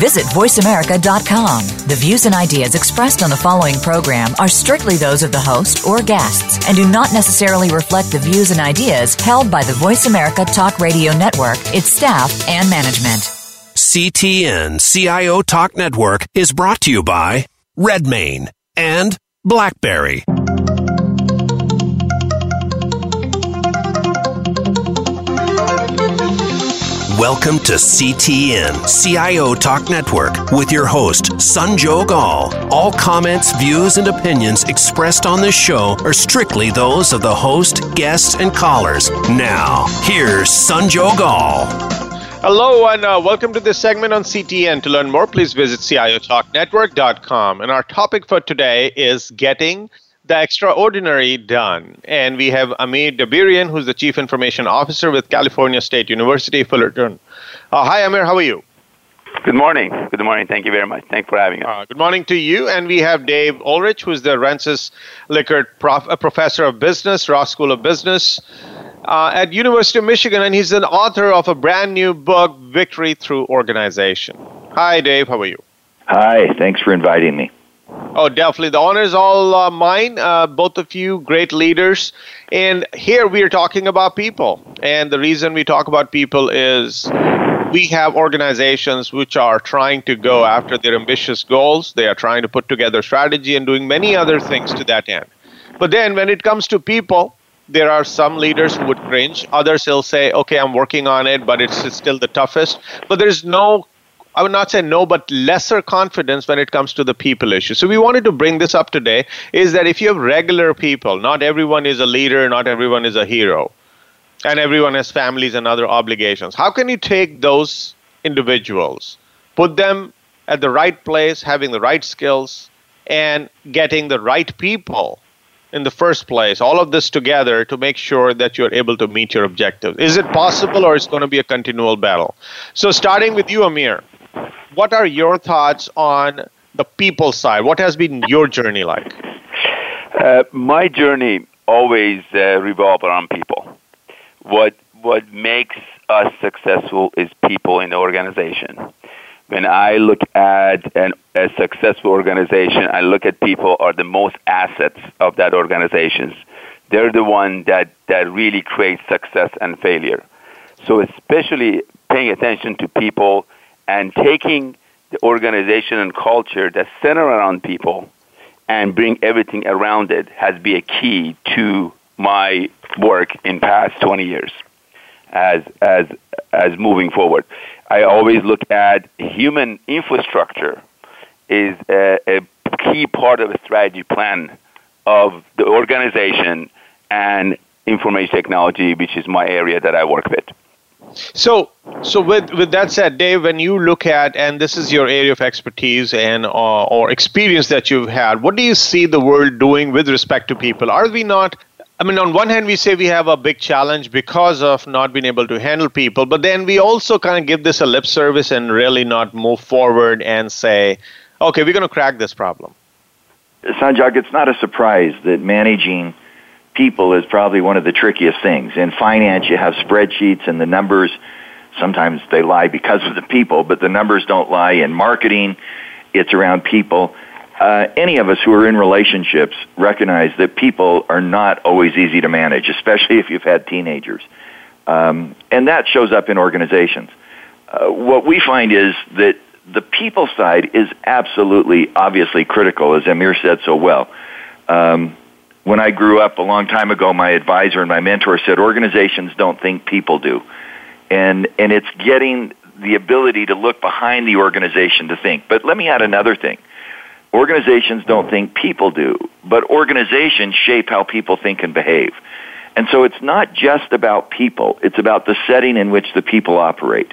Visit VoiceAmerica.com. The views and ideas expressed on the following program are strictly those of the host or guests and do not necessarily reflect the views and ideas held by the Voice America Talk Radio Network, its staff, and management. CTN CIO Talk Network is brought to you by RedMane and BlackBerry. Welcome to CTN CIO Talk Network with your host, Sanjog Aul. All comments, views, and opinions expressed on this show are strictly those of the host, guests, and callers. Now, here's Sanjog Aul. Hello and uh, welcome to this segment on CTN. To learn more, please visit CIOTalkNetwork.com. And our topic for today is getting the extraordinary done. And we have Amir Dabirian, who's the Chief Information Officer with California State University, Fullerton. Uh, hi, Amir. How are you? Good morning. Good morning. Thank you very much. Thanks for having us. Uh, good morning to you. And we have Dave Ulrich, who's the Rensis Likert prof- professor of business, Ross School of Business uh, at University of Michigan, and he's an author of a brand new book, Victory Through Organization. Hi, Dave. How are you? Hi. Thanks for inviting me. Oh, definitely. The honor is all uh, mine. Uh, both of you, great leaders. And here we are talking about people. And the reason we talk about people is we have organizations which are trying to go after their ambitious goals. They are trying to put together strategy and doing many other things to that end. But then when it comes to people, there are some leaders who would cringe. Others will say, okay, I'm working on it, but it's, it's still the toughest. But there's no I would not say no, but lesser confidence when it comes to the people issue. So we wanted to bring this up today is that if you have regular people, not everyone is a leader, not everyone is a hero, and everyone has families and other obligations. How can you take those individuals, put them at the right place, having the right skills, and getting the right people in the first place, all of this together to make sure that you're able to meet your objectives. Is it possible or is it going to be a continual battle? So, starting with you, Amir, what are your thoughts on the people side? What has been your journey like? Uh, my journey always uh, revolves around people. What what makes us successful is people in the organization. When I look at an, a successful organization, I look at people are the most assets of that organization. They're the one that, that really creates success and failure. So especially paying attention to people and taking the organization and culture that center around people and bring everything around it has been a key to my work in past 20 years as as as moving forward. I always look at human infrastructure is a, a key part of a strategy plan of the organization and information technology, which is my area that I work with. So, so with with that said, Dave, when you look at and this is your area of expertise and uh, or experience that you've had, what do you see the world doing with respect to people? Are we not? I mean, on one hand, we say we have a big challenge because of not being able to handle people, but then we also kind of give this a lip service and really not move forward and say, okay, we're going to crack this problem. Sanjog, it's not a surprise that managing people is probably one of the trickiest things. In finance, you have spreadsheets and the numbers, sometimes they lie because of the people, but the numbers don't lie. In marketing, it's around people. Uh, any of us who are in relationships recognize that people are not always easy to manage, especially if you've had teenagers. Um, and that shows up in organizations. Uh, what we find is that the people side is absolutely, obviously critical, as Amir said so well. Um, when I grew up a long time ago, my advisor and my mentor said organizations don't think people do. And, and it's getting the ability to look behind the organization to think. But let me add another thing. Organizations don't think people do, but organizations shape how people think and behave. And so it's not just about people, it's about the setting in which the people operate.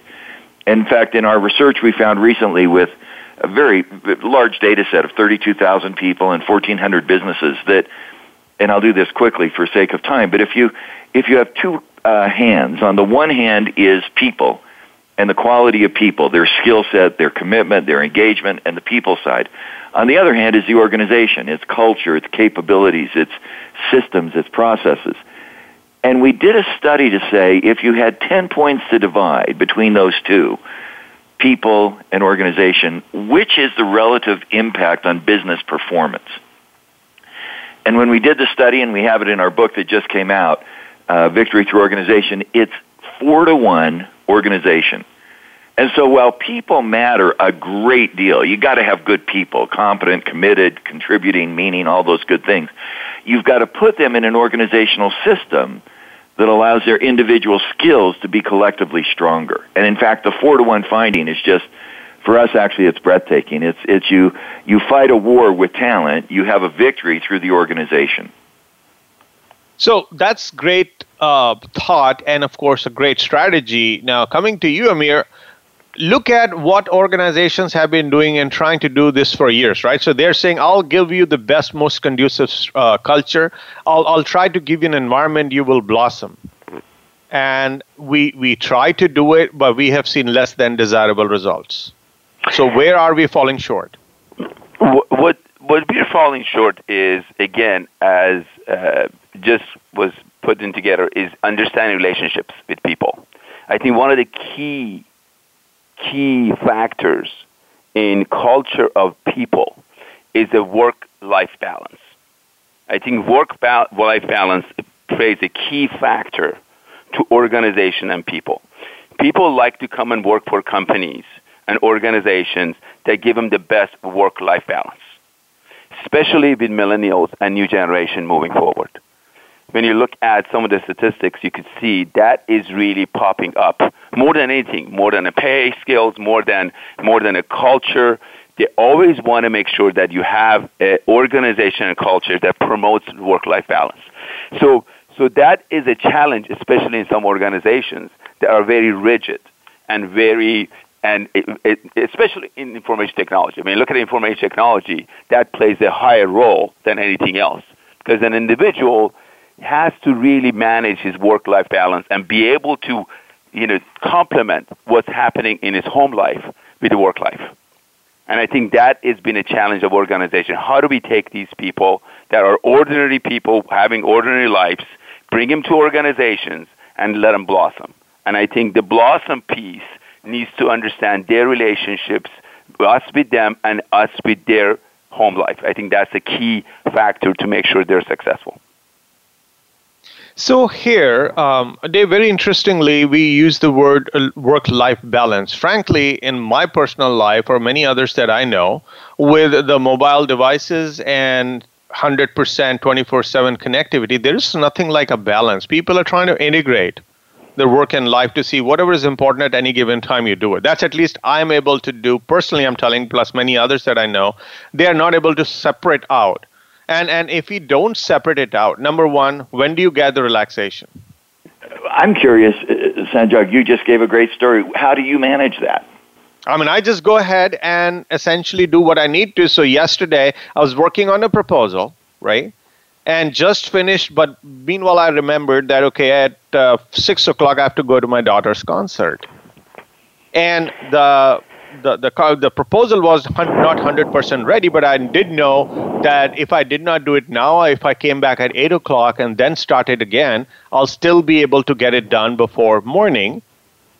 In fact, in our research we found recently with a very large data set of 32,000 people and 1,400 businesses that and I'll do this quickly for sake of time, but if you if you have two uh, hands, on the one hand is people, and the quality of people, their skill set, their commitment, their engagement, and the people side. On the other hand is the organization, its culture, its capabilities, its systems, its processes. And we did a study to say if you had 10 points to divide between those two, people and organization, which is the relative impact on business performance? And when we did the study, and we have it in our book that just came out, uh, Victory Through Organization, it's four to one organization. And so while people matter a great deal, you got to have good people, competent, committed, contributing, meaning all those good things. You've got to put them in an organizational system that allows their individual skills to be collectively stronger. And in fact, the 4 to 1 finding is just for us actually it's breathtaking. It's it's you you fight a war with talent, you have a victory through the organization. So that's great uh, thought and, of course, a great strategy. Now, coming to you, Amir, look at what organizations have been doing and trying to do this for years, right? So they're saying, I'll give you the best, most conducive uh, culture. I'll, I'll try to give you an environment you will blossom. And we, we try to do it, but we have seen less than desirable results. So where are we falling short? What, what we're falling short is, again, as uh, just was putting together is understanding relationships with people. I think one of the key key factors in culture of people is the work-life balance. I think work-life balance plays a key factor to organization and people. People like to come and work for companies and organizations that give them the best work-life balance, especially with millennials and new generation moving forward when you look at some of the statistics, you could see that is really popping up more than anything, more than a pay skills, more than more than a culture. They always want to make sure that you have an organization and culture that promotes work-life balance. So, so that is a challenge, especially in some organizations that are very rigid and very and it, it, especially in information technology. I mean, look at information technology; that plays a higher role than anything else because an individual has to really manage his work-life balance and be able to, you know, complement what's happening in his home life with the work life. And I think that has been a challenge of organization. How do we take these people that are ordinary people having ordinary lives, bring them to organizations and let them blossom? And I think the blossom piece needs to understand their relationships, us with them and us with their home life. I think that's a key factor to make sure they're successful. So here, um, Dave, very interestingly, we use the word uh, work-life balance. Frankly, in my personal life or many others that I know, with the mobile devices and 100% 24/7 connectivity, there is nothing like a balance. People are trying to integrate their work and life to see whatever is important at any given time you do it. That's at least I'm able to do personally. I'm telling, plus many others that I know, they are not able to separate out and and if we don't separate it out, number one, when do you get the relaxation? I'm curious, uh, Sanjog. You just gave a great story. How do you manage that? I mean, I just go ahead and essentially do what I need to. So yesterday, I was working on a proposal, right? And just finished, but meanwhile, I remembered that okay, at uh, six o'clock, I have to go to my daughter's concert, and the the the, the proposal was not 100% ready, but I did know that if I did not do it now, if I came back at 8 o'clock and then started again, I'll still be able to get it done before morning.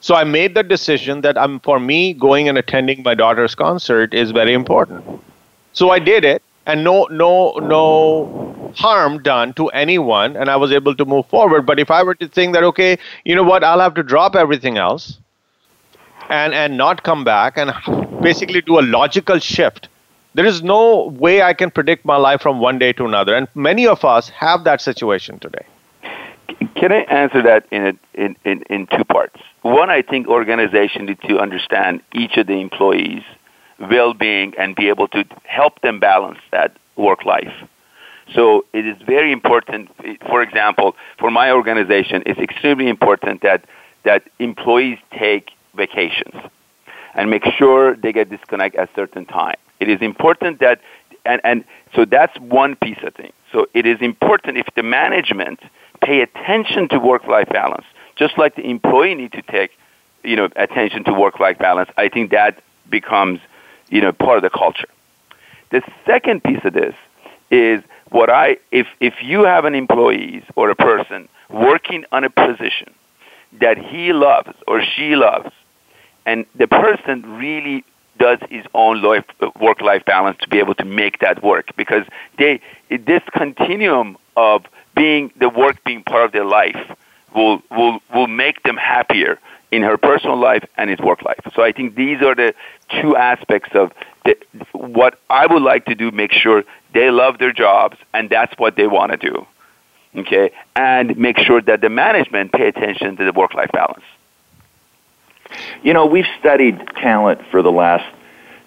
So I made the decision that I'm, for me, going and attending my daughter's concert is very important. So I did it, and no, no, no harm done to anyone, and I was able to move forward. But if I were to think that, okay, you know what, I'll have to drop everything else and and not come back and basically do a logical shift there is no way i can predict my life from one day to another. And many of us have that situation today. Can i answer that in, a, in, in, in two parts? One i think organizations need to understand each of the employees well-being and be able to help them balance that work life so it is very important for example for my organization it's extremely important that that employees take vacations and make sure they get disconnect at certain time. It is important that, and, and so that's one piece of thing. So it is important if the management pay attention to work-life balance, just like the employee need to take you know, attention to work-life balance, I think that becomes, you know, part of the culture. The second piece of this is what I, if, if you have an employee or a person working on a position that he loves or she loves, and the person really does his own life, work-life balance to be able to make that work because they this continuum of being the work being part of their life will will will make them happier in her personal life and his work life. So I think these are the two aspects of the, what I would like to do. Make sure they love their jobs and that's what they want to do. Okay, and make sure that the management pay attention to the work-life balance. You know, we've studied talent for the last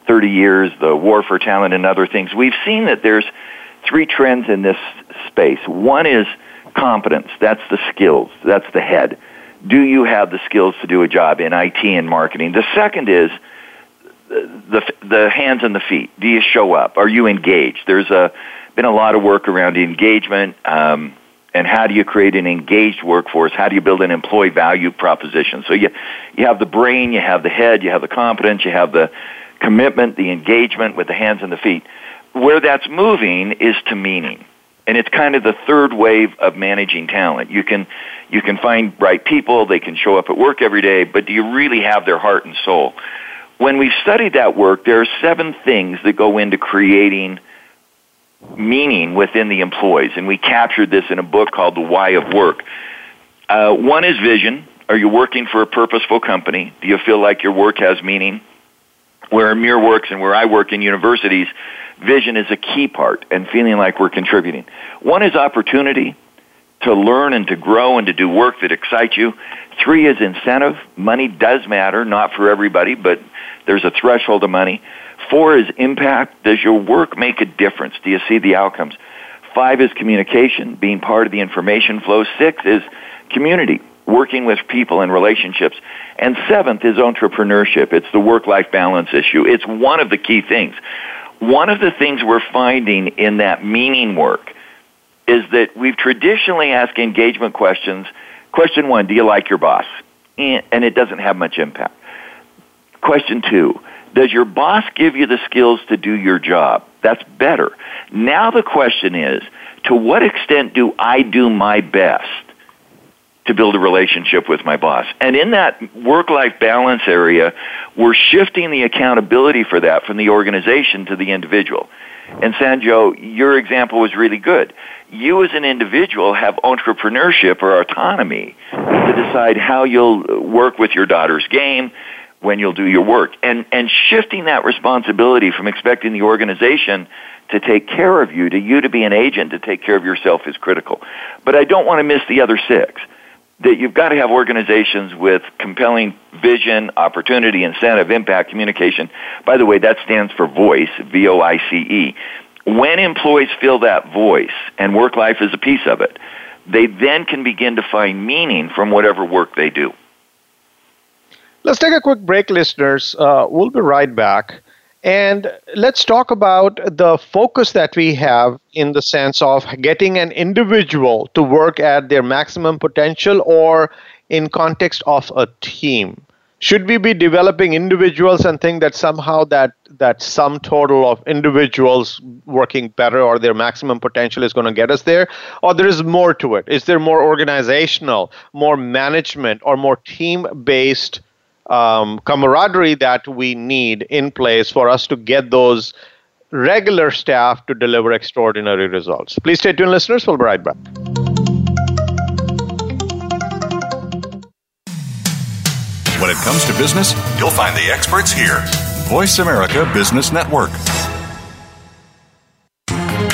30 years, the war for talent and other things. We've seen that there's three trends in this space. One is competence. That's the skills. That's the head. Do you have the skills to do a job in IT and marketing? The second is the the hands and the feet. Do you show up? Are you engaged? There's a been a lot of work around engagement um, and how do you create an engaged workforce? How do you build an employee value proposition? So you you have the brain, you have the head, you have the competence, you have the commitment, the engagement with the hands and the feet. Where that's moving is to meaning. And it's kind of the third wave of managing talent. You can you can find bright people, they can show up at work every day, but do you really have their heart and soul? When we've studied that work, there are seven things that go into creating meaning within the employees, and we captured this in a book called The Why of Work. Uh, one is vision. Are you working for a purposeful company? Do you feel like your work has meaning? Where Amir works and where I work in universities, vision is a key part and feeling like we're contributing. One is opportunity to learn and to grow and to do work that excites you. Three is incentive. Money does matter, not for everybody, but there's a threshold of money. Four is impact. Does your work make a difference? Do you see the outcomes? Five is communication, being part of the information flow. Six is community, working with people and relationships. And seventh is entrepreneurship. It's the work-life balance issue. It's one of the key things. One of the things we're finding in that meaning work is that we've traditionally asked engagement questions. Question one, do you like your boss? And it doesn't have much impact. Question two, does your boss give you the skills to do your job? That's better. Now the question is, to what extent do I do my best to build a relationship with my boss? And in that work-life balance area, we're shifting the accountability for that from the organization to the individual. And Sanjo, your example was really good. You as an individual have entrepreneurship or autonomy to decide how you'll work with your daughter's game, when you'll do your work. And, and shifting that responsibility from expecting the organization to take care of you to you to be an agent to take care of yourself is critical. But I don't want to miss the other six. That you've got to have organizations with compelling vision, opportunity, incentive, impact, communication. By the way, that stands for voice, V-O-I-C-E. When employees feel that voice, and work life is a piece of it, they then can begin to find meaning from whatever work they do. Let's take a quick break, listeners. Uh, we'll be right back. And let's talk about the focus that we have in the sense of getting an individual to work at their maximum potential or in context of a team. Should we be developing individuals and think that somehow that that sum total of individuals working better or their maximum potential is going to get us there? Or there is more to it? Is there more organizational, more management, or more team based um, camaraderie that we need in place for us to get those regular staff to deliver extraordinary results. Please stay tuned, listeners. We'll be right back. When it comes to business, you'll find the experts here. Voice America Business Network.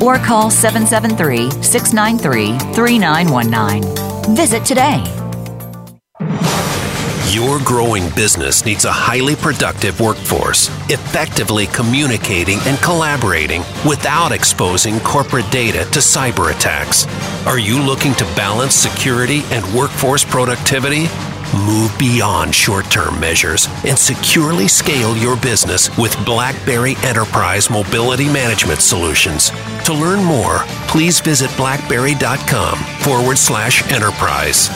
or call 773 693 3919. Visit today. Your growing business needs a highly productive workforce, effectively communicating and collaborating without exposing corporate data to cyber attacks. Are you looking to balance security and workforce productivity? Move beyond short term measures and securely scale your business with BlackBerry Enterprise Mobility Management Solutions. To learn more, please visit blackberry.com forward slash enterprise.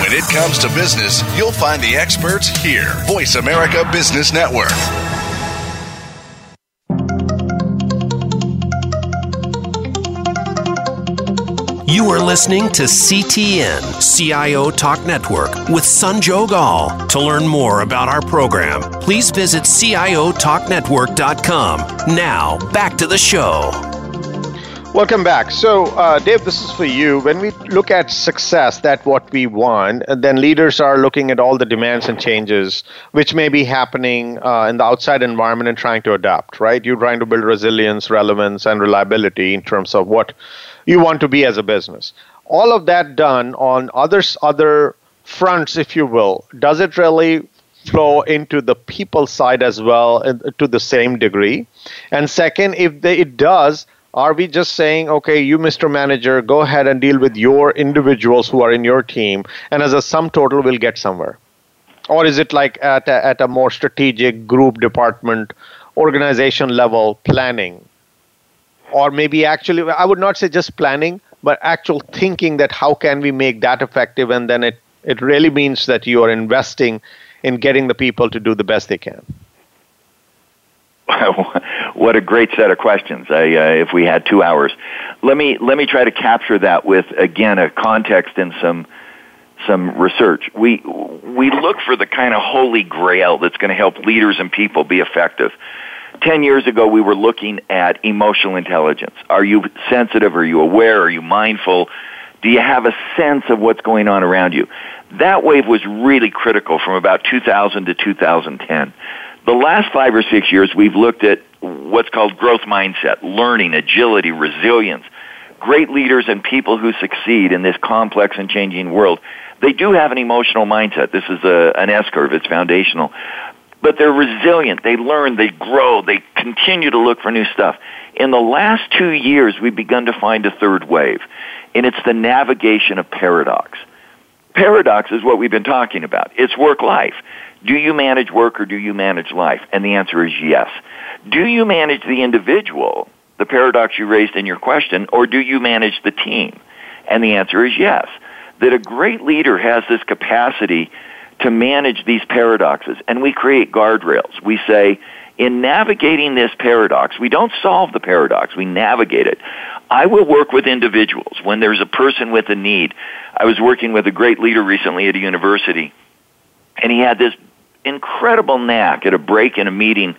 When it comes to business, you'll find the experts here. Voice America Business Network. You are listening to CTN CIO Talk Network with Sanjog Aul. To learn more about our program, please visit CIOTalkNetwork.com. Now, back to the show. Welcome back. So, uh, Dave, this is for you. When we look at success, that what we want, then leaders are looking at all the demands and changes which may be happening uh, in the outside environment and trying to adapt. Right? You're trying to build resilience, relevance, and reliability in terms of what you want to be as a business. All of that done on others other fronts, if you will. Does it really flow into the people side as well uh, to the same degree? And second, if they, it does are we just saying, okay, you, Mr. Manager, go ahead and deal with your individuals who are in your team, and as a sum total, we'll get somewhere? Or is it like at a, at a more strategic group, department, organization level planning? Or maybe actually, I would not say just planning, but actual thinking that how can we make that effective, and then it, it really means that you are investing in getting the people to do the best they can. what a great set of questions. I, uh, if we had two hours, let me let me try to capture that with again a context and some some research. We we look for the kind of holy grail that's going to help leaders and people be effective. Ten years ago, we were looking at emotional intelligence. Are you sensitive? Are you aware? Are you mindful? Do you have a sense of what's going on around you? That wave was really critical from about 2000 to 2010 the last five or six years, we've looked at what's called growth mindset, learning, agility, resilience. Great leaders and people who succeed in this complex and changing world, they do have an emotional mindset. This is a, an S curve. It's foundational. But they're resilient. They learn. They grow. They continue to look for new stuff. In the last two years, we've begun to find a third wave, and it's the navigation of paradox. Paradox is what we've been talking about. It's work life. Do you manage work or do you manage life? And the answer is yes. Do you manage the individual, the paradox you raised in your question, or do you manage the team? And the answer is yes. That a great leader has this capacity to manage these paradoxes, and we create guardrails. We say, in navigating this paradox, we don't solve the paradox, we navigate it. I will work with individuals when there's a person with a need. I was working with a great leader recently at a university, and he had this incredible knack at a break in a meeting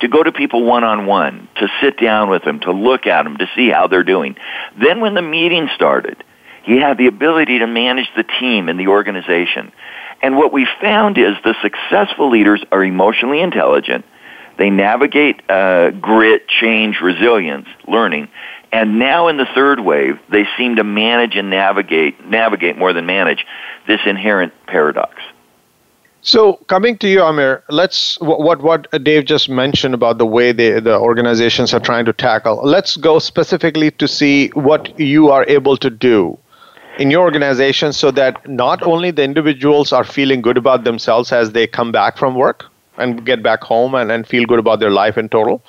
to go to people one on one, to sit down with them, to look at them, to see how they're doing. Then when the meeting started, he had the ability to manage the team and the organization. And what we found is the successful leaders are emotionally intelligent. They navigate uh, grit, change, resilience, learning. And now in the third wave, they seem to manage and navigate, navigate more than manage, this inherent paradox. So coming to you, Amir, let's what what Dave just mentioned about the way they, the organizations are trying to tackle. Let's go specifically to see what you are able to do in your organization so that not only the individuals are feeling good about themselves as they come back from work and get back home and, and feel good about their life in total,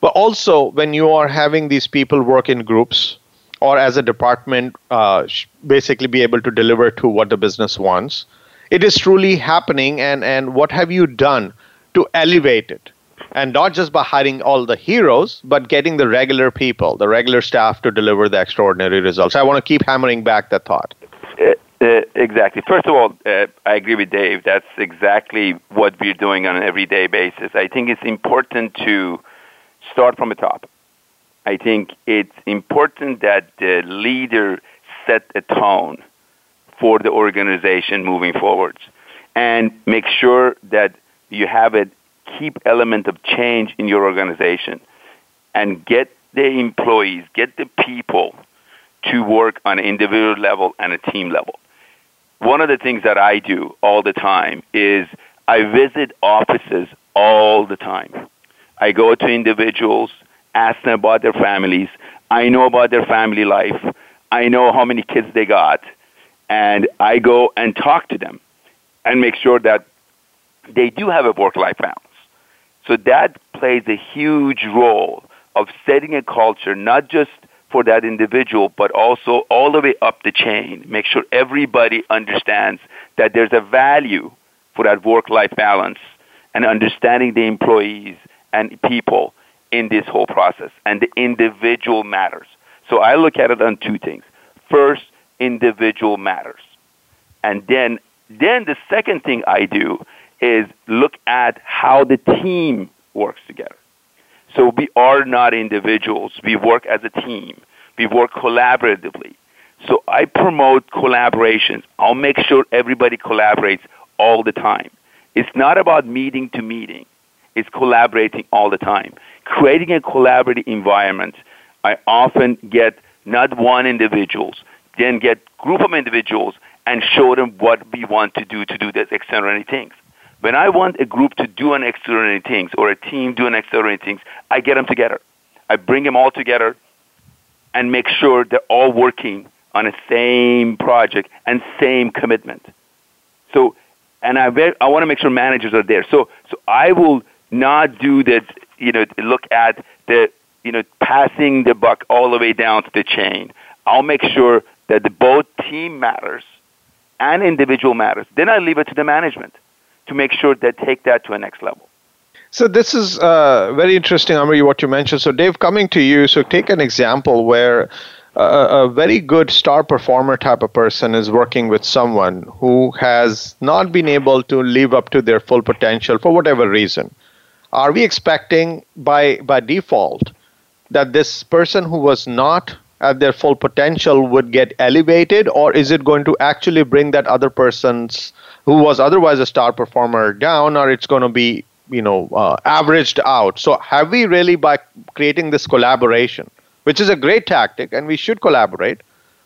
but also when you are having these people work in groups or as a department, uh, basically be able to deliver to what the business wants it is truly happening and and what have you done to elevate it and not just by hiring all the heroes but getting the regular people the regular staff to deliver the extraordinary results i want to keep hammering back that thought Uh, exactly. First of all, uh, I agree with Dave. That's exactly what we're doing on an everyday basis. I think it's important to start from the top. I think it's important that the leader set a tone for the organization moving forwards and make sure that you have a key element of change in your organization and get the employees, get the people to work on an individual level and a team level. One of the things that I do all the time is I visit offices all the time. I go to individuals, ask them about their families. I know about their family life. I know how many kids they got. And I go and talk to them and make sure that they do have a work life balance. So that plays a huge role of setting a culture, not just for that individual, but also all the way up the chain. Make sure everybody understands that there's a value for that work life balance and understanding the employees and people in this whole process. And the individual matters. So I look at it on two things. First, individual matters. And then then the second thing I do is look at how the team works together. So we are not individuals. We work as a team. We work collaboratively. So I promote collaborations. I'll make sure everybody collaborates all the time. It's not about meeting to meeting. It's collaborating all the time. Creating a collaborative environment, I often get not one individuals, then get group of individuals and show them what we want to do to do these extraordinary things. When I want a group to do an extraordinary things or a team do an extraordinary things, I get them together. I bring them all together and make sure they're all working on the same project and same commitment. So, and I, I want to make sure managers are there. So, so I will not do that, you know, look at the, you know, passing the buck all the way down to the chain. I'll make sure that the both team matters and individual matters. Then I leave it to the management to make sure they take that to a next level. So this is uh, very interesting, Amir, what you mentioned. So Dave, coming to you, so take an example where a, a very good star performer type of person is working with someone who has not been able to live up to their full potential for whatever reason. Are we expecting by by default that this person who was not at their full potential would get elevated, or is it going to actually bring that other person's who was otherwise a star performer down, or it's going to be you know uh, averaged out? So have we really by creating this collaboration, which is a great tactic, and we should collaborate,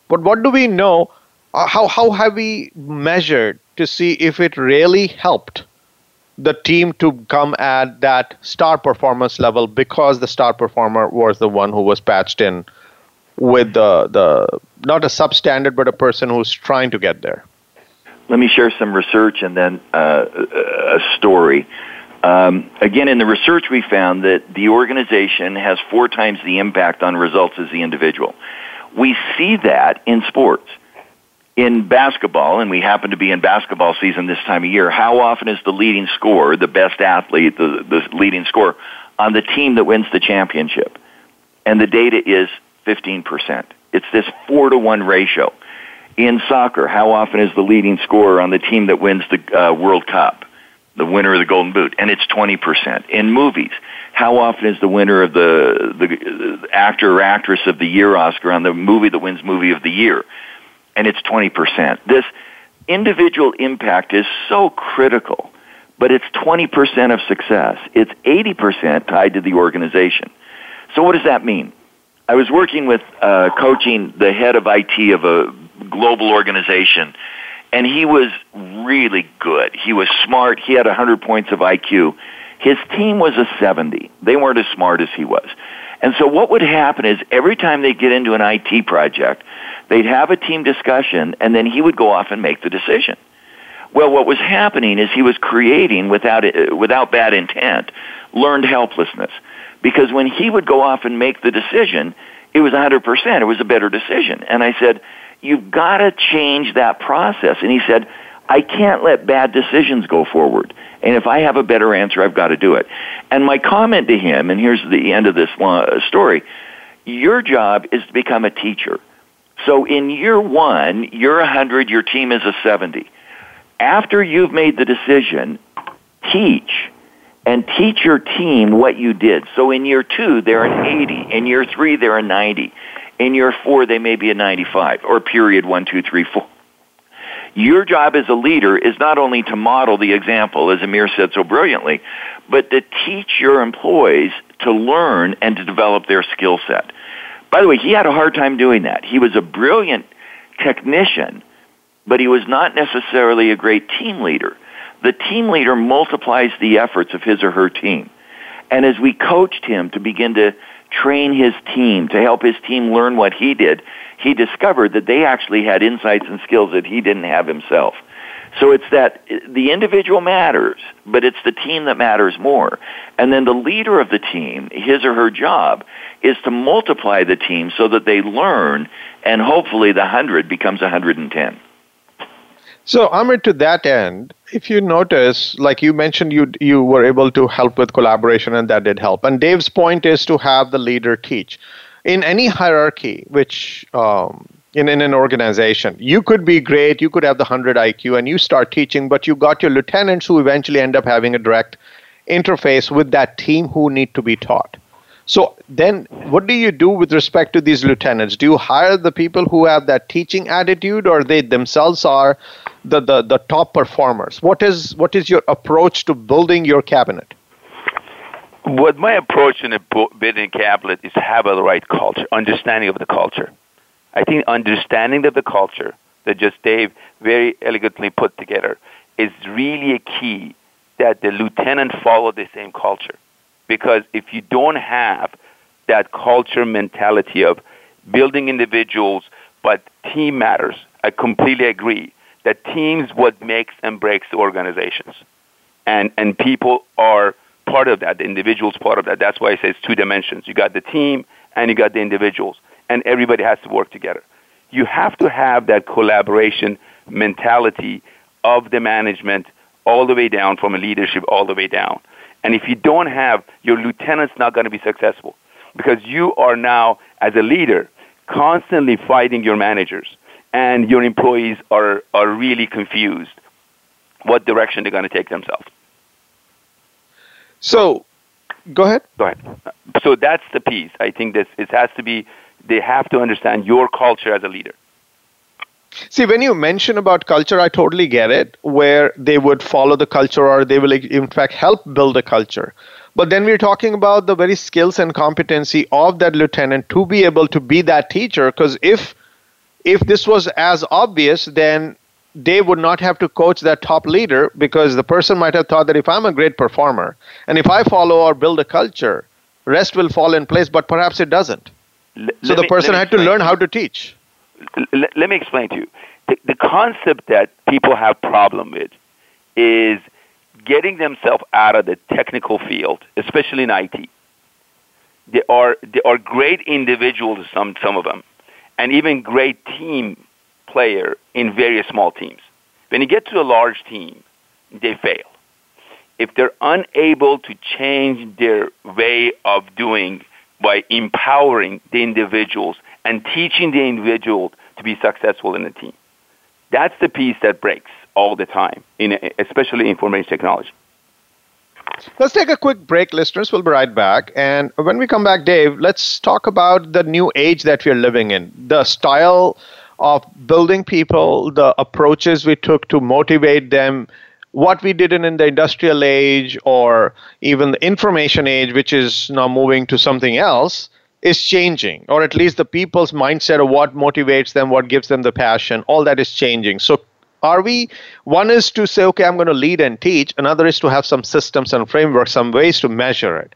but what do we know? Uh, how how have we measured to see if it really helped? the team to come at that star performance level because the star performer was the one who was patched in with the, the not a substandard but a person who's trying to get there? Let me share some research and then uh, a story. Um, again, in the research, we found that the organization has four times the impact on results as the individual. We see that in sports. In basketball, and we happen to be in basketball season this time of year, how often is the leading scorer, the best athlete, the, the leading scorer, on the team that wins the championship? And the data is 15%. It's this 4 to 1 ratio. In soccer, how often is the leading scorer on the team that wins the uh, World Cup, the winner of the Golden Boot? And it's 20%. In movies, how often is the winner of the, the actor or actress of the year Oscar on the movie that wins movie of the year? And it's 20%. This individual impact is so critical, but it's 20% of success. It's 80% tied to the organization. So what does that mean? I was working with uh, coaching the head of IT of a global organization, and he was really good. He was smart. He had 100 points of IQ. His team was a 70. They weren't as smart as he was. And so what would happen is every time they get into an IT project, they'd have a team discussion, and then he would go off and make the decision. Well, what was happening is he was creating, without, uh, without bad intent, learned helplessness because when he would go off and make the decision, it was 100%. It was a better decision. And I said, you've got to change that process. And he said, I can't let bad decisions go forward. And if I have a better answer, I've got to do it. And my comment to him, and here's the end of this uh, story, your job is to become a teacher. So in year one, you're a 100, your team is a 70. After you've made the decision, teach and teach your team what you did. So in year two, they're an 80. In year three, they're a 90. In year four, they may be a 95, or period one, two, three, four. Your job as a leader is not only to model the example, as Amir said so brilliantly, but to teach your employees to learn and to develop their skill set. By the way, he had a hard time doing that. He was a brilliant technician, but he was not necessarily a great team leader. The team leader multiplies the efforts of his or her team. And as we coached him to begin to train his team, to help his team learn what he did, he discovered that they actually had insights and skills that he didn't have himself. So it's that the individual matters, but it's the team that matters more. And then the leader of the team, his or her job is to multiply the team so that they learn and hopefully the 100 becomes 110. So, Amir, to that end, if you notice, like you mentioned, you you were able to help with collaboration, and that did help. And Dave's point is to have the leader teach. In any hierarchy, which um, in, in an organization, you could be great, you could have the 100 IQ, and you start teaching, but you got your lieutenants who eventually end up having a direct interface with that team who need to be taught. So then, what do you do with respect to these lieutenants? Do you hire the people who have that teaching attitude, or they themselves are the, the, the top performers? What is what is your approach to building your cabinet? What my approach in a building cabinet is have a right culture, understanding of the culture. I think understanding of the culture that just Dave very elegantly put together is really a key that the lieutenant follow the same culture because if you don't have that culture mentality of building individuals, but team matters, I completely agree that teams what makes and breaks the organizations. And, and people are part of that, the individuals part of that. That's why I say it's two dimensions. You got the team and you got the individuals, and everybody has to work together. You have to have that collaboration mentality of the management all the way down from a leadership all the way down. And if you don't have, your lieutenant's not going to be successful because you are now, as a leader, constantly fighting your managers, and your employees are, are really confused what direction they're going to take themselves. So, go ahead. Go ahead. So that's the piece. I think this it has to be. They have to understand your culture as a leader. See, when you mention about culture, I totally get it, where they would follow the culture or they will, in fact, help build a culture. But then we're talking about the very skills and competency of that lieutenant to be able to be that teacher. Because if if this was as obvious, then they would not have to coach that top leader because the person might have thought that if I'm a great performer and if I follow or build a culture, rest will fall in place. But perhaps it doesn't. L- so the me, person had to learn how to teach l- let me explain to you. The, the concept that people have problem with is getting themselves out of the technical field, especially in IT. They are, they are great individuals, some, some of them, and even great team player in various small teams. When you get to a large team, they fail. If they're unable to change their way of doing by empowering the individuals and teaching the individual to be successful in the team. That's the piece that breaks all the time, in especially in information technology. Let's take a quick break, listeners. We'll be right back. And when we come back, Dave, let's talk about the new age that we're living in. The style of building people, the approaches we took to motivate them, what we did in, in the industrial age or even the information age, which is now moving to something else is changing, or at least the people's mindset of what motivates them, what gives them the passion, all that is changing. So, are we, one is to say, okay, I'm going to lead and teach, another is to have some systems and frameworks, some ways to measure it.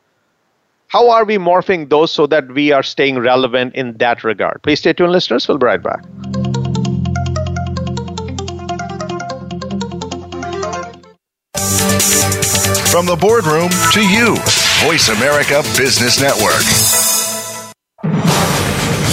How are we morphing those so that we are staying relevant in that regard? Please stay tuned, listeners. We'll be right back. From the boardroom to you, Voice America Business Network.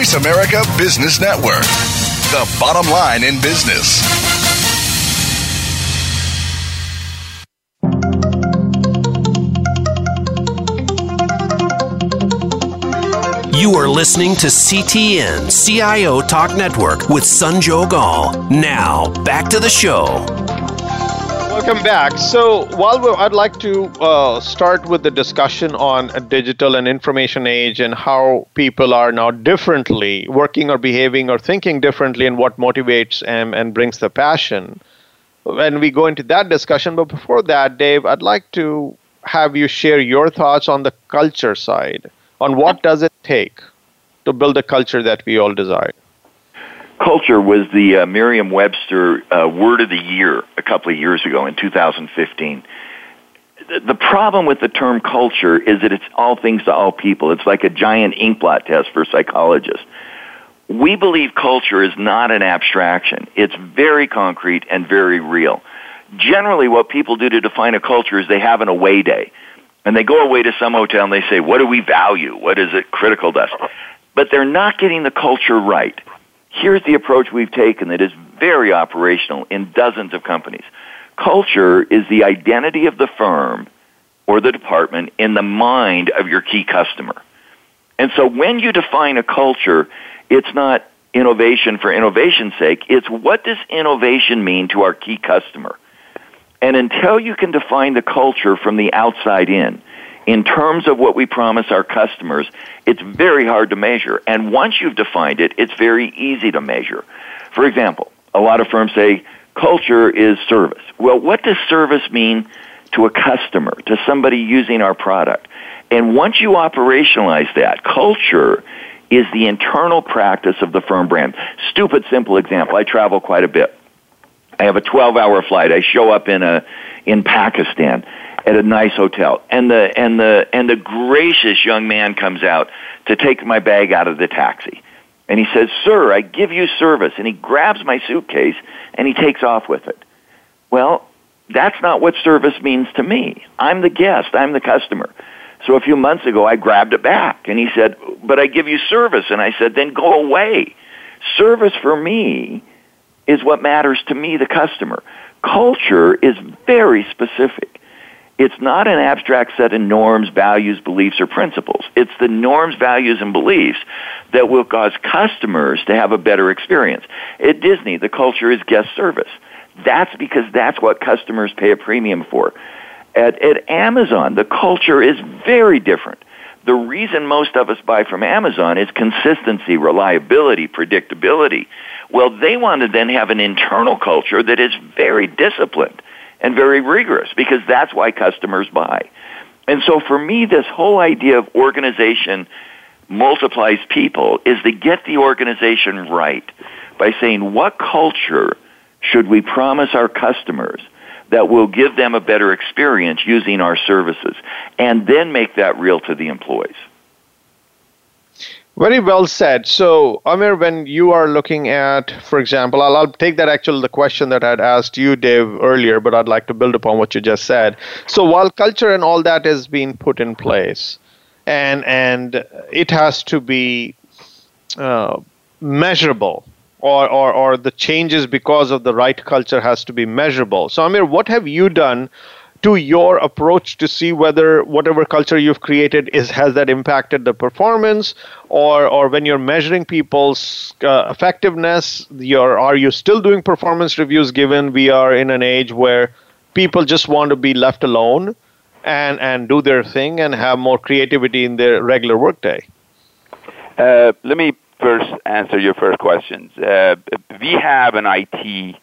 Voice America Business Network, the bottom line in business. You are listening to CTN CIO Talk Network with Sanjog Aul. Now, back to the show. Welcome back. So, while I'd like to uh, start with the discussion on a digital and information age and how people are now differently working or behaving or thinking differently and what motivates and, and brings the passion. When we go into that discussion, but before that, Dave, I'd like to have you share your thoughts on the culture side, on what does it take to build a culture that we all desire culture was the uh, Merriam-Webster uh, word of the year a couple of years ago in 2015. The problem with the term culture is that it's all things to all people. It's like a giant inkblot test for psychologists. We believe culture is not an abstraction. It's very concrete and very real. Generally, what people do to define a culture is they have an away day. And they go away to some hotel and they say, what do we value? What is it critical to us? But they're not getting the culture right. Here's the approach we've taken that is very operational in dozens of companies. Culture is the identity of the firm or the department in the mind of your key customer. And so when you define a culture, it's not innovation for innovation's sake. It's what does innovation mean to our key customer? And until you can define the culture from the outside in, in terms of what we promise our customers, it's very hard to measure. And once you've defined it, it's very easy to measure. For example, a lot of firms say culture is service. Well, what does service mean to a customer, to somebody using our product? And once you operationalize that, culture is the internal practice of the firm brand. Stupid simple example. I travel quite a bit. I have a 12 hour flight. I show up in a in Pakistan at a nice hotel. And the and the and the gracious young man comes out to take my bag out of the taxi. And he says sir i give you service. And he grabs my suitcase and he takes off with it. Well that's not what service means to me. I'm the guest. I'm the customer. So a few months ago i grabbed it back. And he said but i give you service. And i said then go away. Service for me is what matters to me the customer. Culture is very specific it's not an abstract set of norms, values, beliefs, or principles. It's the norms, values, and beliefs that will cause customers to have a better experience. At Disney, the culture is guest service. That's because that's what customers pay a premium for. At, at Amazon, the culture is very different. The reason most of us buy from Amazon is consistency, reliability, predictability. Well, they want to then have an internal culture that is very disciplined and very rigorous because that's why customers buy. And so for me, this whole idea of organization multiplies people is to get the organization right by saying what culture should we promise our customers that will give them a better experience using our services and then make that real to the employees. Very well said. So, Amir, when you are looking at, for example, I'll, I'll take that actually the question that I'd asked you, Dave, earlier, but I'd like to build upon what you just said. So, while culture and all that is being put in place, and and it has to be uh, measurable or, or, or the changes because of the right culture has to be measurable. So, Amir, what have you done to your approach to see whether whatever culture you've created is has that impacted the performance, or or when you're measuring people's uh, effectiveness, you're are you still doing performance reviews? Given we are in an age where people just want to be left alone and and do their thing and have more creativity in their regular workday. Uh, let me first answer your first questions. Uh, we have an IT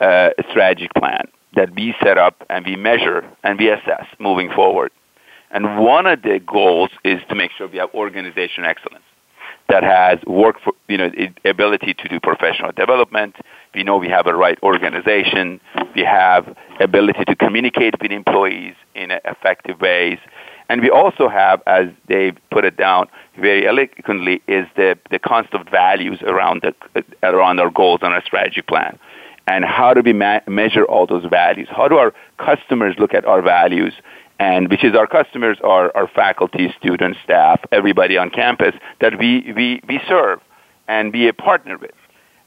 uh, strategic plan that we set up and we measure and we assess moving forward. And one of the goals is to make sure we have organization excellence that has work for, you know, ability to do professional development. We know we have a right organization. We have ability to communicate with employees in effective ways. And we also have, as Dave put it down very eloquently, is the, the constant values around, the, around our goals and our strategy plan. And how do we ma- measure all those values? How do our customers look at our values? And which is our customers are our faculty, students, staff, everybody on campus that we, we, we serve and be a partner with.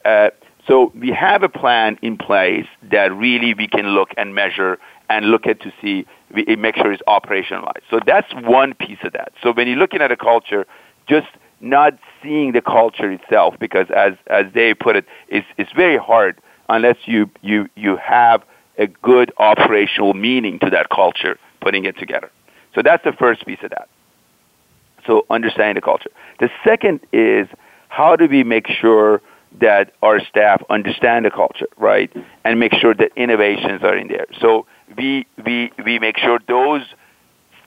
Uh, so we have a plan in place that really we can look and measure and look at to see, we make sure it's operationalized. So that's one piece of that. So when you're looking at a culture, just not seeing the culture itself, because as, as Dave put it, it's, it's very hard unless you, you, you have a good operational meaning to that culture, putting it together. So that's the first piece of that. So understanding the culture. The second is how do we make sure that our staff understand the culture, right? And make sure that innovations are in there. So we, we, we make sure those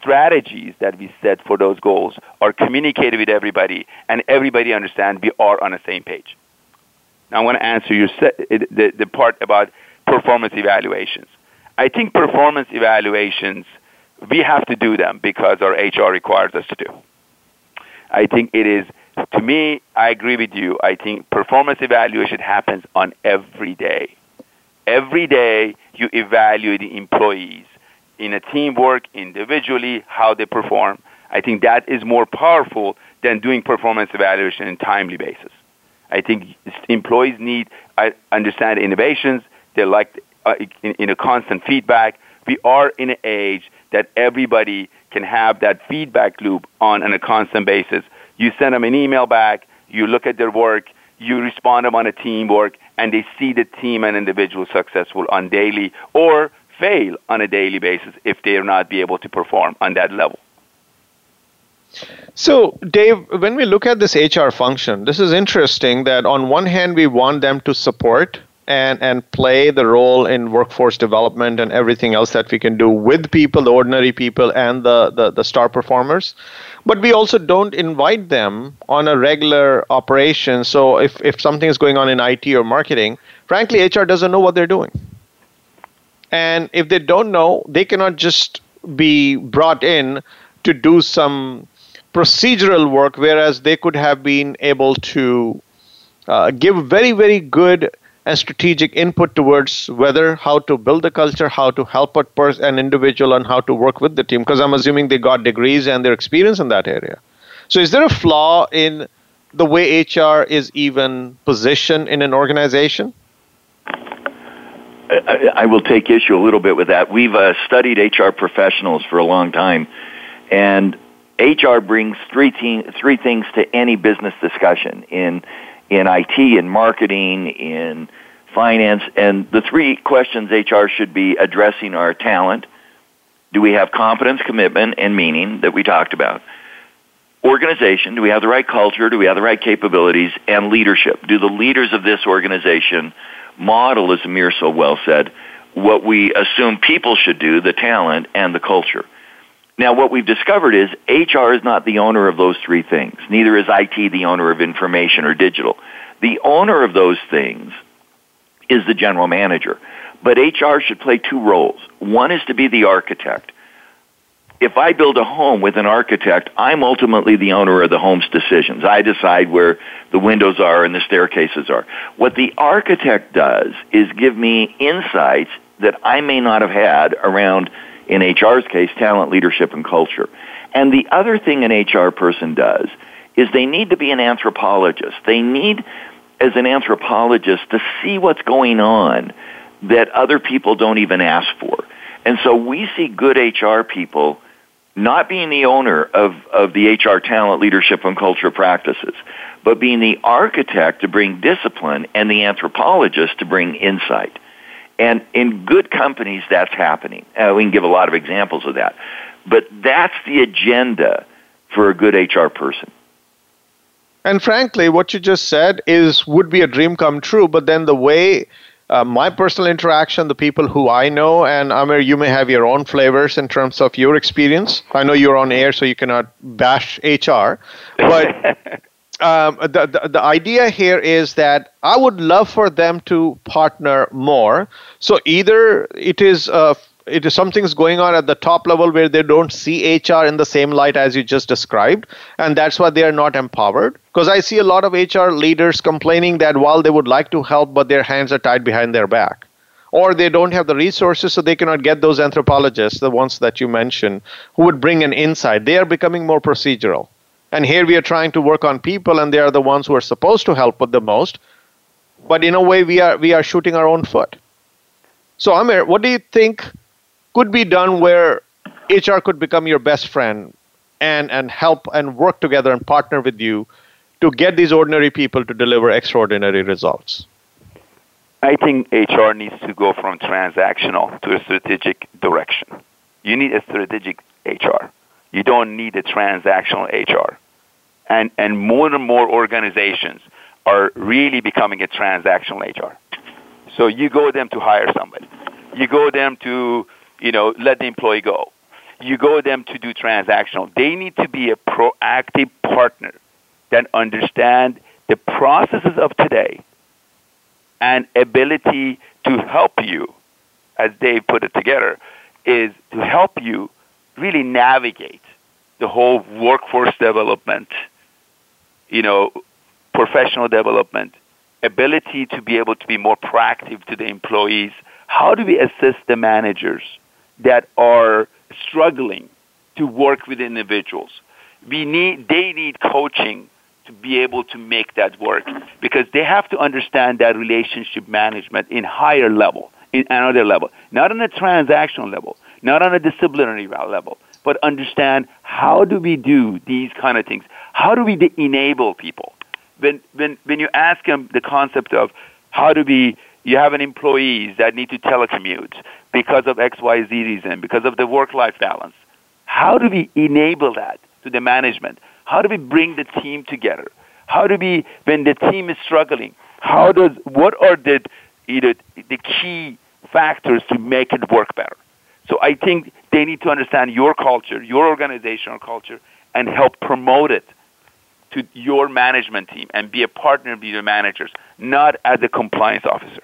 strategies that we set for those goals are communicated with everybody and everybody understands we are on the same page. I want to answer your the, the part about performance evaluations. I think performance evaluations, we have to do them because our HR requires us to do. I think it is, to me, I agree with you. I think performance evaluation happens on every day. Every day you evaluate the employees in a teamwork, individually, how they perform. I think that is more powerful than doing performance evaluation on a timely basis. I think employees need I understand innovations. They like uh, in, in a constant feedback. We are in an age that everybody can have that feedback loop on, on a constant basis. You send them an email back, you look at their work, you respond them on a teamwork, and they see the team and individual successful on daily or fail on a daily basis if they are not be able to perform on that level. So, Dave, when we look at this HR function, this is interesting that on one hand, we want them to support and, and play the role in workforce development and everything else that we can do with people, the ordinary people, and the, the, the star performers. But we also don't invite them on a regular operation. So, if, if something is going on in IT or marketing, frankly, HR doesn't know what they're doing. And if they don't know, they cannot just be brought in to do some procedural work, whereas they could have been able to uh, give very, very good and strategic input towards whether how to build a culture, how to help a person, an individual, and how to work with the team. Because I'm assuming they got degrees and their experience in that area. So, is there a flaw in the way HR is even positioned in an organization? I, I will take issue a little bit with that. We've uh, studied HR professionals for a long time, and HR brings three, te- three things to any business discussion in, in IT, in marketing, in finance. And the three questions HR should be addressing are talent. Do we have competence, commitment, and meaning that we talked about? Organization. Do we have the right culture? Do we have the right capabilities? And leadership. Do the leaders of this organization model, as Amir so well said, what we assume people should do, the talent and the culture? Now, what we've discovered is HR is not the owner of those three things. Neither is IT the owner of information or digital. The owner of those things is the general manager. But HR should play two roles. One is to be the architect. If I build a home with an architect, I'm ultimately the owner of the home's decisions. I decide where the windows are and the staircases are. What the architect does is give me insights that I may not have had around in HR's case, talent, leadership, and culture. And the other thing an HR person does is they need to be an anthropologist. They need, as an anthropologist, to see what's going on that other people don't even ask for. And so we see good HR people not being the owner of, of the HR talent, leadership, and culture practices, but being the architect to bring discipline and the anthropologist to bring insight. And in good companies, that's happening. Uh, we can give a lot of examples of that. But that's the agenda for a good HR person. And frankly, what you just said is would be a dream come true, but then the way uh, my personal interaction, the people who I know, and Amir, you may have your own flavors in terms of your experience. I know you're on air, so you cannot bash HR, but um, the, the the idea here is that I would love for them to partner more. So either it is uh, it is something's going on at the top level where they don't see HR in the same light as you just described, and that's why they are not empowered. Because I see a lot of HR leaders complaining that while they would like to help, but their hands are tied behind their back, or they don't have the resources, so they cannot get those anthropologists, the ones that you mentioned, who would bring an insight. They are becoming more procedural, and here we are trying to work on people, and they are the ones who are supposed to help with the most. But in a way, we are we are shooting our own foot. So Amir, what do you think? could be done where HR could become your best friend and, and help and work together and partner with you to get these ordinary people to deliver extraordinary results? I think HR needs to go from transactional to a strategic direction. You need a strategic HR. You don't need a transactional HR. And, and more and more organizations are really becoming a transactional HR. So you go them to hire somebody. You go them to you know, let the employee go. You go them to do transactional. They need to be a proactive partner that understand the processes of today and ability to help you, as Dave put it together, is to help you really navigate the whole workforce development, you know, professional development, ability to be able to be more proactive to the employees. How do we assist the managers? that are struggling to work with individuals. We need, they need coaching to be able to make that work because they have to understand that relationship management in higher level, in another level, not on a transactional level, not on a disciplinary level, but understand how do we do these kind of things? How do we de- enable people? When, when, when you ask them the concept of how do we you have an employees that need to telecommute because of XYZ reason, because of the work-life balance. How do we enable that to the management? How do we bring the team together? How do we, when the team is struggling, how does, what are the, know, the key factors to make it work better? So I think they need to understand your culture, your organizational culture, and help promote it to your management team and be a partner with your managers, not as a compliance officer.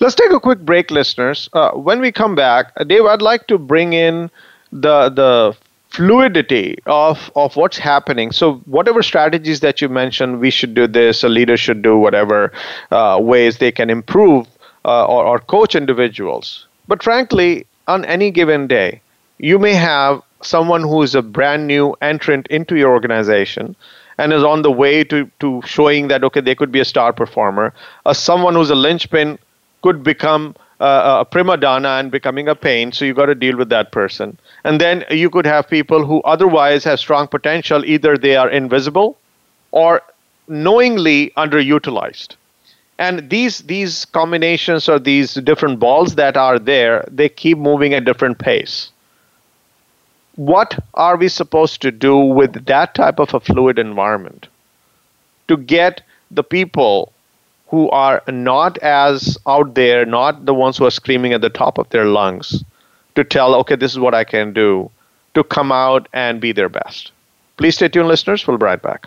Let's take a quick break, listeners. Uh, when we come back, uh, Dave, I'd like to bring in the the fluidity of of what's happening. So whatever strategies that you mentioned, we should do this. A leader should do whatever uh, ways they can improve uh, or, or coach individuals. But frankly, on any given day, you may have someone who is a brand new entrant into your organization and is on the way to, to showing that okay they could be a star performer uh, someone who's a linchpin could become uh, a prima donna and becoming a pain. So you got to deal with that person. And then you could have people who otherwise have strong potential. Either they are invisible or knowingly underutilized. And these these combinations or these different balls that are there, they keep moving at different pace. What are we supposed to do with that type of a fluid environment to get the people who are not as out there, not the ones who are screaming at the top of their lungs, to tell, okay, this is what I can do, to come out and be their best. Please stay tuned, listeners. We'll be right back.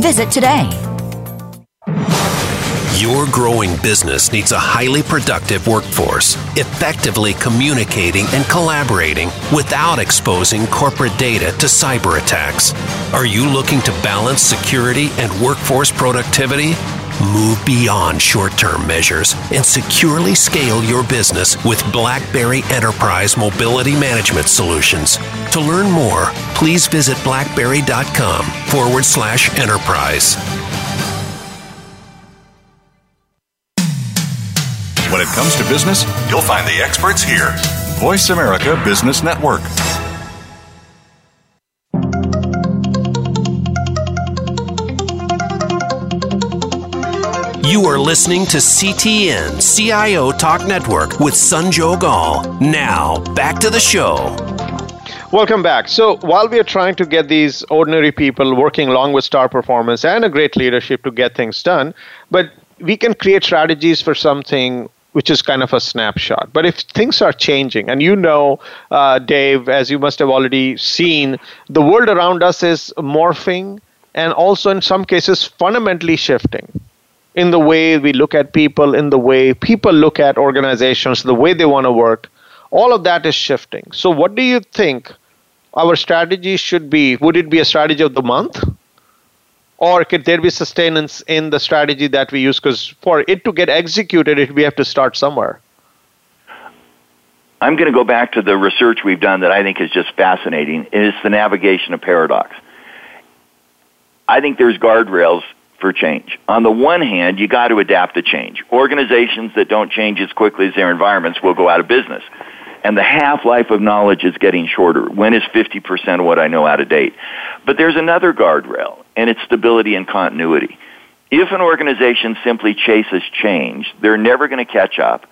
Visit today. Your growing business needs a highly productive workforce, effectively communicating and collaborating without exposing corporate data to cyber attacks. Are you looking to balance security and workforce productivity? Move beyond short term measures and securely scale your business with BlackBerry Enterprise Mobility Management Solutions. To learn more, please visit blackberry.com forward slash enterprise. When it comes to business, you'll find the experts here. Voice America Business Network. You are listening to CTN CIO Talk Network with Sanjog Aul. Now, back to the show. Welcome back. So, while we are trying to get these ordinary people working along with star performance and a great leadership to get things done, but we can create strategies for something which is kind of a snapshot. But if things are changing, and you know, uh, Dave, as you must have already seen, the world around us is morphing and also in some cases fundamentally shifting in the way we look at people, in the way people look at organizations, the way they want to work. All of that is shifting. So, what do you think our strategy should be? Would it be a strategy of the month? or could there be sustenance in the strategy that we use? Because for it to get executed, it, we have to start somewhere. I'm going to go back to the research we've done that I think is just fascinating. It's the navigation of paradox. I think there's guardrails for change. On the one hand, you got to adapt to change. Organizations that don't change as quickly as their environments will go out of business. And the half life of knowledge is getting shorter. When is 50% of what I know out of date? But there's another guardrail, and it's stability and continuity. If an organization simply chases change, they're never going to catch up,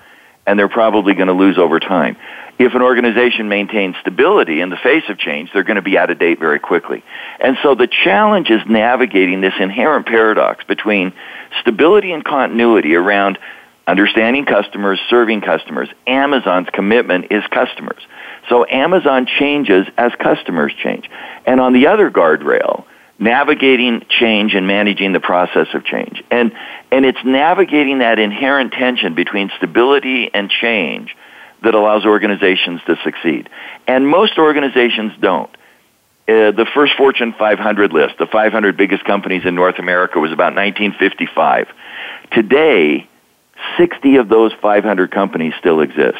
and they're probably going to lose over time. If an organization maintains stability in the face of change, they're going to be out of date very quickly. And so the challenge is navigating this inherent paradox between stability and continuity around understanding customers, serving customers. Amazon's commitment is customers. So Amazon changes as customers change. And on the other guardrail, navigating change and managing the process of change. And, and it's navigating that inherent tension between stability and change that allows organizations to succeed. And most organizations don't. Uh, the first Fortune 500 list, the 500 biggest companies in North America, was about 1955. Today, 60 of those 500 companies still exist.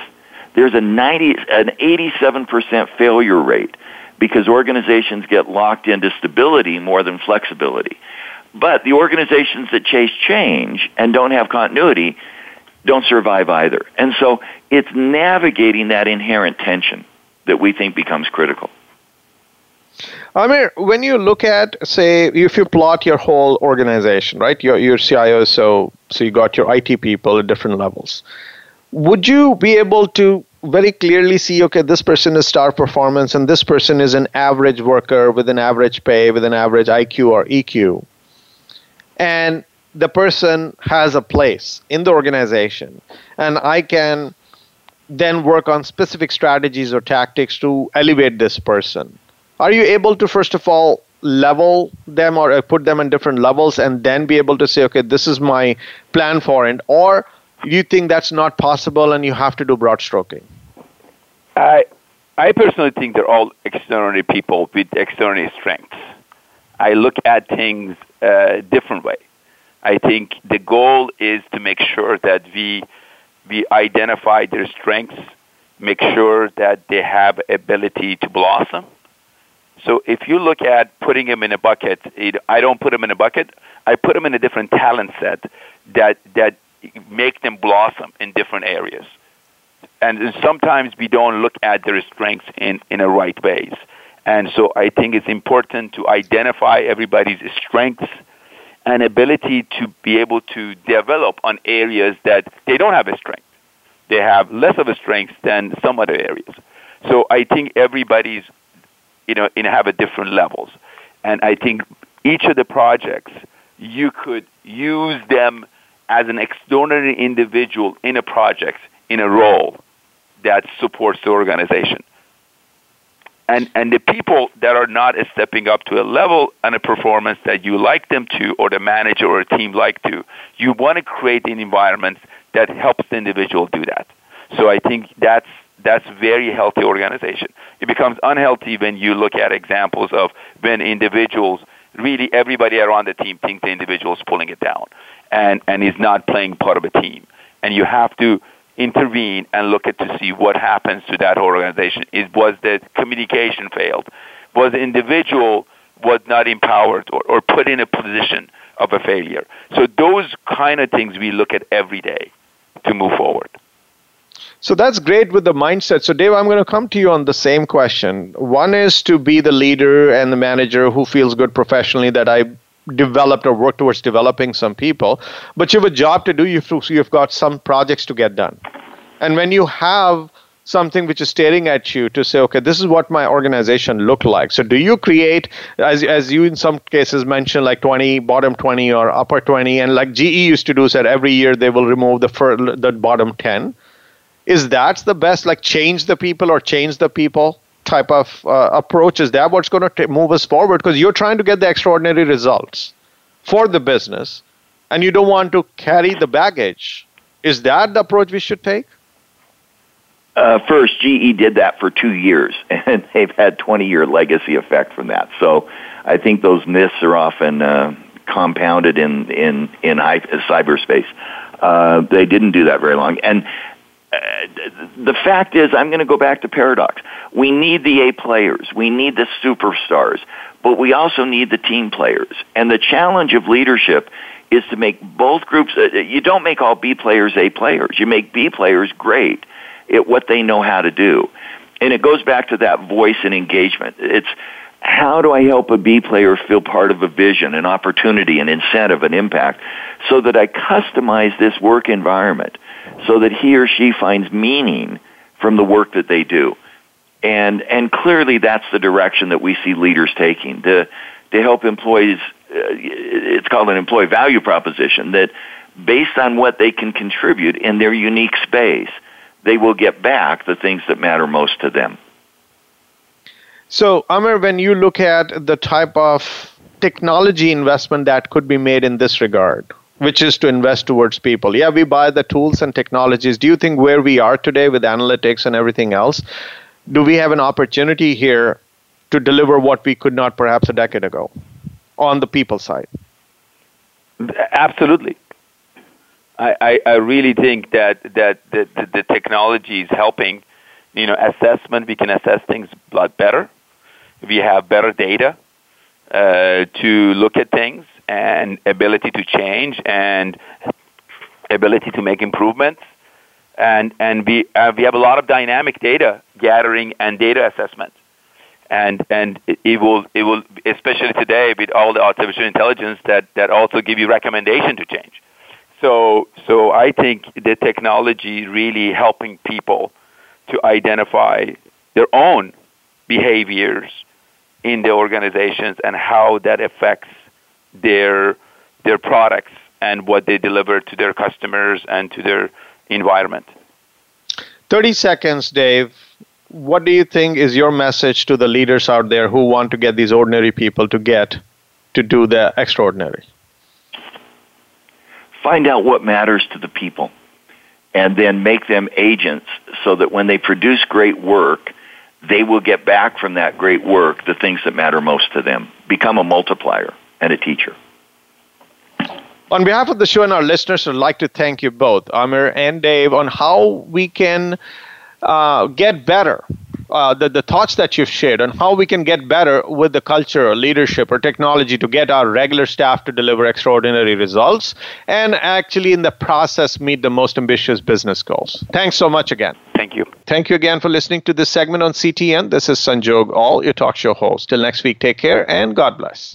There's a 90, an 87% failure rate because organizations get locked into stability more than flexibility. But the organizations that chase change and don't have continuity don't survive either. And so it's navigating that inherent tension that we think becomes critical. Amir, when you look at, say, if you plot your whole organization, right? Your your CIO, so so you got your IT people at different levels. Would you be able to very clearly see, okay, this person is star performance, and this person is an average worker with an average pay, with an average IQ or EQ, and the person has a place in the organization, and I can then work on specific strategies or tactics to elevate this person. Are you able to first of all level them or put them in different levels and then be able to say okay this is my plan for it or you think that's not possible and you have to do broad stroking? I i personally think they're all extraordinary people with extraordinary strengths. I look at things a uh, different way I think the goal is to make sure that we we identify their strengths, make sure that they have ability to blossom. So if you look at putting them in a bucket, I don't put them in a bucket. I put them in a different talent set that that make them blossom in different areas. And sometimes we don't look at their strengths in in a right ways. And so I think it's important to identify everybody's strengths and ability to be able to develop on areas that they don't have a strength. They have less of a strength than some other areas. So I think everybody's, you know, in have a different levels. And I think each of the projects, you could use them as an extraordinary individual in a project, in a role that supports the organization and and the people that are not stepping up to a level and a performance that you like them to or the manager or a team like to you want to create an environment that helps the individual do that. So i think that's that's very healthy organization. It becomes unhealthy when you look at examples of when individuals really everybody around the team thinks the individual is pulling it down and and is not playing part of a team. And you have to intervene and look at to see what happens to that organization. Is was the communication failed? Was the individual was not empowered or, or put in a position of a failure? So those kind of things we look at every day to move forward. So that's great with the mindset. So, Dave, I'm going to come to you on the same question. One is to be the leader and the manager who feels good professionally that I developed or worked towards developing some people, but you have a job to do. You've, you've got some projects to get done. And when you have something which is staring at you to say, okay, this is what my organization look like. So do you create, as, as you in some cases mentioned, like 20, bottom 20 or upper 20, and like GE used to do, said every year they will remove the, fir- the bottom 10. Is that the best, like change the people or change the people? Type of uh, approach is that what's going to move us forward because you're trying to get the extraordinary results for the business and you don't want to carry the baggage. Is that the approach we should take? Uh, first ge did that for two years and they've had 20 year legacy effect from that. So i think those myths are often uh, compounded in in in cyberspace. Uh, they didn't do that very long and the fact is, I'm going to go back to paradox. We need the A players. We need the superstars. But we also need the team players. And the challenge of leadership is to make both groups, uh, you don't make all B players A players. You make B players great at what they know how to do. And it goes back to that voice and engagement. It's how do I help a B player feel part of a vision, an opportunity, an incentive, an impact, so that I customize this work environment so that he or she finds meaning from the work that they do. And, and clearly that's the direction that we see leaders taking to, to help employees. Uh, it's called an employee value proposition that based on what they can contribute in their unique space, they will get back the things that matter most to them. So, Amir, when you look at the type of technology investment that could be made in this regard, which is to invest towards people. Yeah, we buy the tools and technologies. Do you think where we are today with analytics and everything else, do we have an opportunity here to deliver what we could not perhaps a decade ago on the people side? Absolutely. I, I, I really think that, that the, the, the technology is helping. You know, assessment, we can assess things a lot better. We have better data uh, to look at things and ability to change and ability to make improvements. And, and we, uh, we have a lot of dynamic data gathering and data assessment. And, and it will, it will, especially today with all the artificial intelligence that, that also give you recommendation to change. So, so I think the technology really helping people to identify their own behaviors in the organizations and how that affects their their products and what they deliver to their customers and to their environment. 30 seconds, Dave. What do you think is your message to the leaders out there who want to get these ordinary people to get to do the extraordinary? Find out what matters to the people and then make them agents so that when they produce great work, they will get back from that great work the things that matter most to them. Become a multiplier and a teacher. On behalf of the show and our listeners, I'd like to thank you both, Amir and Dave, on how we can uh, get better uh, the, the thoughts that you've shared on how we can get better with the culture or leadership or technology to get our regular staff to deliver extraordinary results and actually in the process meet the most ambitious business goals. Thanks so much again. Thank you. Thank you again for listening to this segment on CTN. This is Sanjog Aul, your talk show host. Till next week, take care and God bless.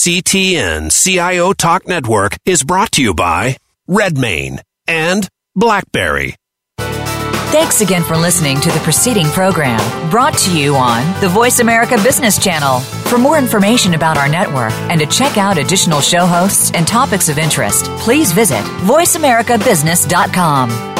CTN CIO Talk Network is brought to you by RedMane and BlackBerry. Thanks again for listening to the preceding program brought to you on the Voice America Business Channel. For more information about our network and to check out additional show hosts and topics of interest, please visit voiceamericabusiness.com.